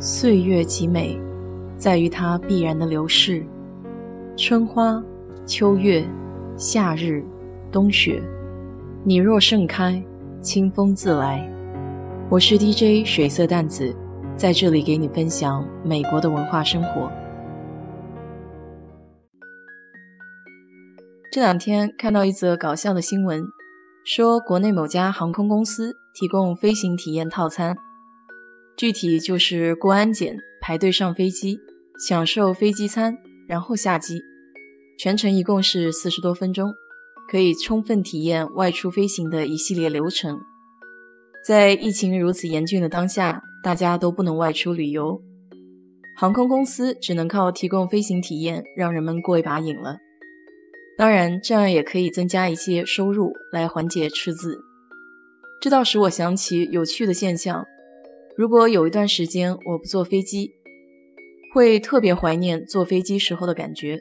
岁月极美，在于它必然的流逝。春花、秋月、夏日、冬雪，你若盛开，清风自来。我是 DJ 水色淡子，在这里给你分享美国的文化生活。这两天看到一则搞笑的新闻，说国内某家航空公司提供飞行体验套餐。具体就是过安检、排队上飞机、享受飞机餐，然后下机，全程一共是四十多分钟，可以充分体验外出飞行的一系列流程。在疫情如此严峻的当下，大家都不能外出旅游，航空公司只能靠提供飞行体验让人们过一把瘾了。当然，这样也可以增加一些收入来缓解赤字。这倒使我想起有趣的现象。如果有一段时间我不坐飞机，会特别怀念坐飞机时候的感觉。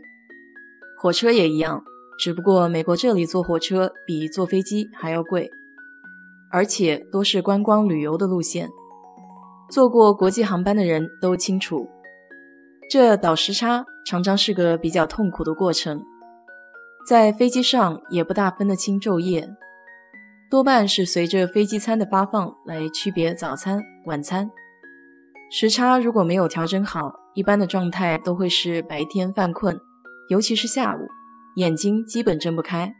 火车也一样，只不过美国这里坐火车比坐飞机还要贵，而且都是观光旅游的路线。坐过国际航班的人都清楚，这倒时差常常是个比较痛苦的过程。在飞机上也不大分得清昼夜。多半是随着飞机餐的发放来区别早餐、晚餐。时差如果没有调整好，一般的状态都会是白天犯困，尤其是下午，眼睛基本睁不开。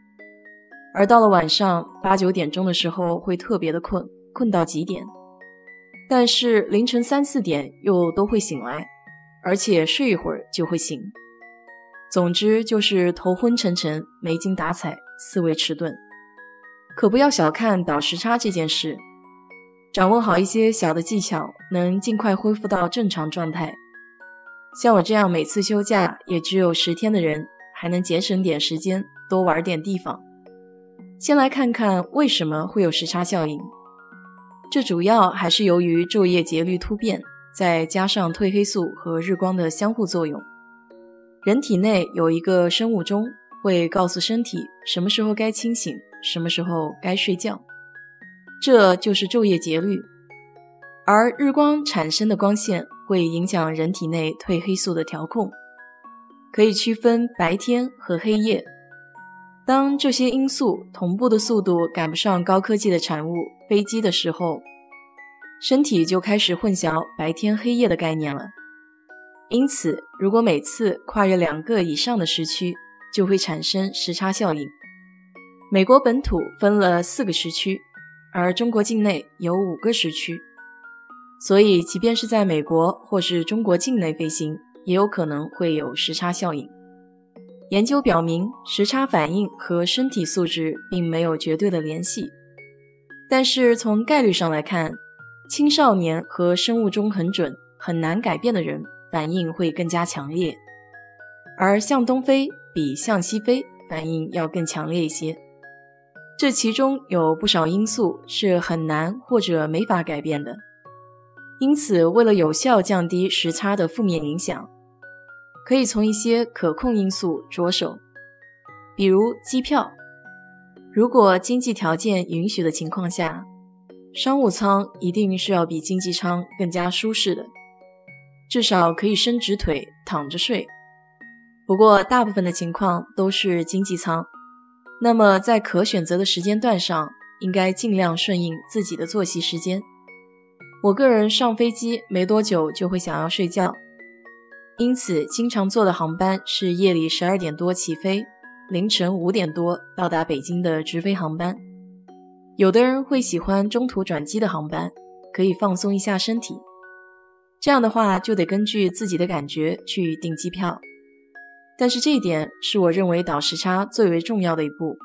而到了晚上八九点钟的时候，会特别的困，困到极点。但是凌晨三四点又都会醒来，而且睡一会儿就会醒。总之就是头昏沉沉，没精打采，思维迟钝。可不要小看倒时差这件事，掌握好一些小的技巧，能尽快恢复到正常状态。像我这样每次休假也只有十天的人，还能节省点时间，多玩点地方。先来看看为什么会有时差效应，这主要还是由于昼夜节律突变，再加上褪黑素和日光的相互作用。人体内有一个生物钟，会告诉身体什么时候该清醒。什么时候该睡觉，这就是昼夜节律。而日光产生的光线会影响人体内褪黑素的调控，可以区分白天和黑夜。当这些因素同步的速度赶不上高科技的产物飞机的时候，身体就开始混淆白天黑夜的概念了。因此，如果每次跨越两个以上的时区，就会产生时差效应。美国本土分了四个时区，而中国境内有五个时区，所以即便是在美国或是中国境内飞行，也有可能会有时差效应。研究表明，时差反应和身体素质并没有绝对的联系，但是从概率上来看，青少年和生物钟很准、很难改变的人反应会更加强烈，而向东飞比向西飞反应要更强烈一些。这其中有不少因素是很难或者没法改变的，因此，为了有效降低时差的负面影响，可以从一些可控因素着手，比如机票。如果经济条件允许的情况下，商务舱一定是要比经济舱更加舒适的，至少可以伸直腿躺着睡。不过，大部分的情况都是经济舱。那么，在可选择的时间段上，应该尽量顺应自己的作息时间。我个人上飞机没多久就会想要睡觉，因此经常坐的航班是夜里十二点多起飞，凌晨五点多到达北京的直飞航班。有的人会喜欢中途转机的航班，可以放松一下身体。这样的话，就得根据自己的感觉去订机票。但是这一点是我认为倒时差最为重要的一步。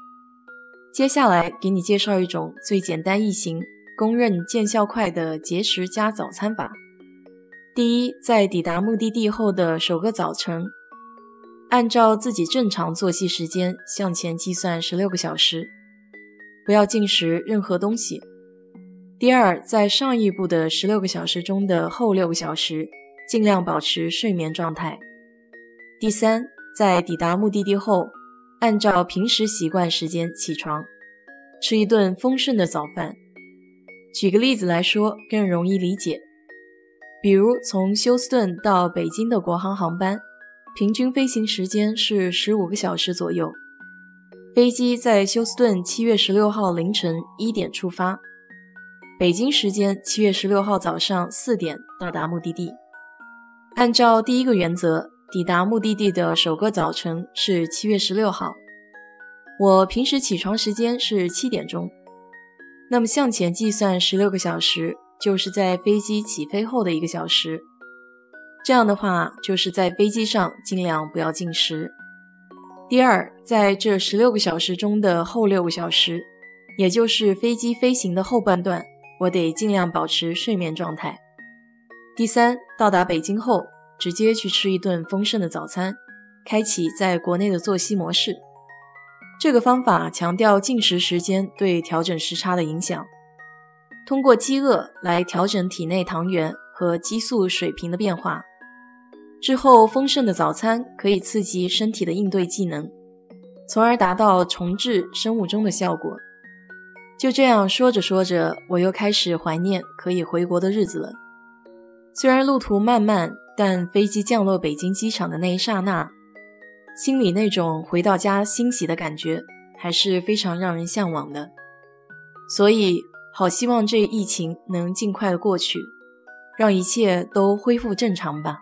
接下来给你介绍一种最简单易行、公认见效快的节食加早餐法。第一，在抵达目的地后的首个早晨，按照自己正常作息时间向前计算十六个小时，不要进食任何东西。第二，在上一步的十六个小时中的后六个小时，尽量保持睡眠状态。第三。在抵达目的地后，按照平时习惯时间起床，吃一顿丰盛的早饭。举个例子来说，更容易理解。比如从休斯顿到北京的国航航班，平均飞行时间是十五个小时左右。飞机在休斯顿七月十六号凌晨一点出发，北京时间七月十六号早上四点到达目的地。按照第一个原则，抵达目的地的首个早晨是七月十六号。我平时起床时间是七点钟，那么向前计算十六个小时，就是在飞机起飞后的一个小时。这样的话，就是在飞机上尽量不要进食。第二，在这十六个小时中的后六个小时，也就是飞机飞行的后半段，我得尽量保持睡眠状态。第三，到达北京后，直接去吃一顿丰盛的早餐，开启在国内的作息模式。这个方法强调进食时间对调整时差的影响，通过饥饿来调整体内糖原和激素水平的变化。之后，丰盛的早餐可以刺激身体的应对技能，从而达到重置生物钟的效果。就这样说着说着，我又开始怀念可以回国的日子了。虽然路途漫漫，但飞机降落北京机场的那一刹那，心里那种回到家欣喜的感觉，还是非常让人向往的。所以，好希望这疫情能尽快的过去，让一切都恢复正常吧。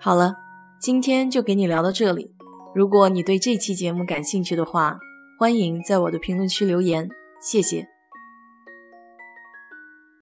好了，今天就给你聊到这里。如果你对这期节目感兴趣的话，欢迎在我的评论区留言，谢谢。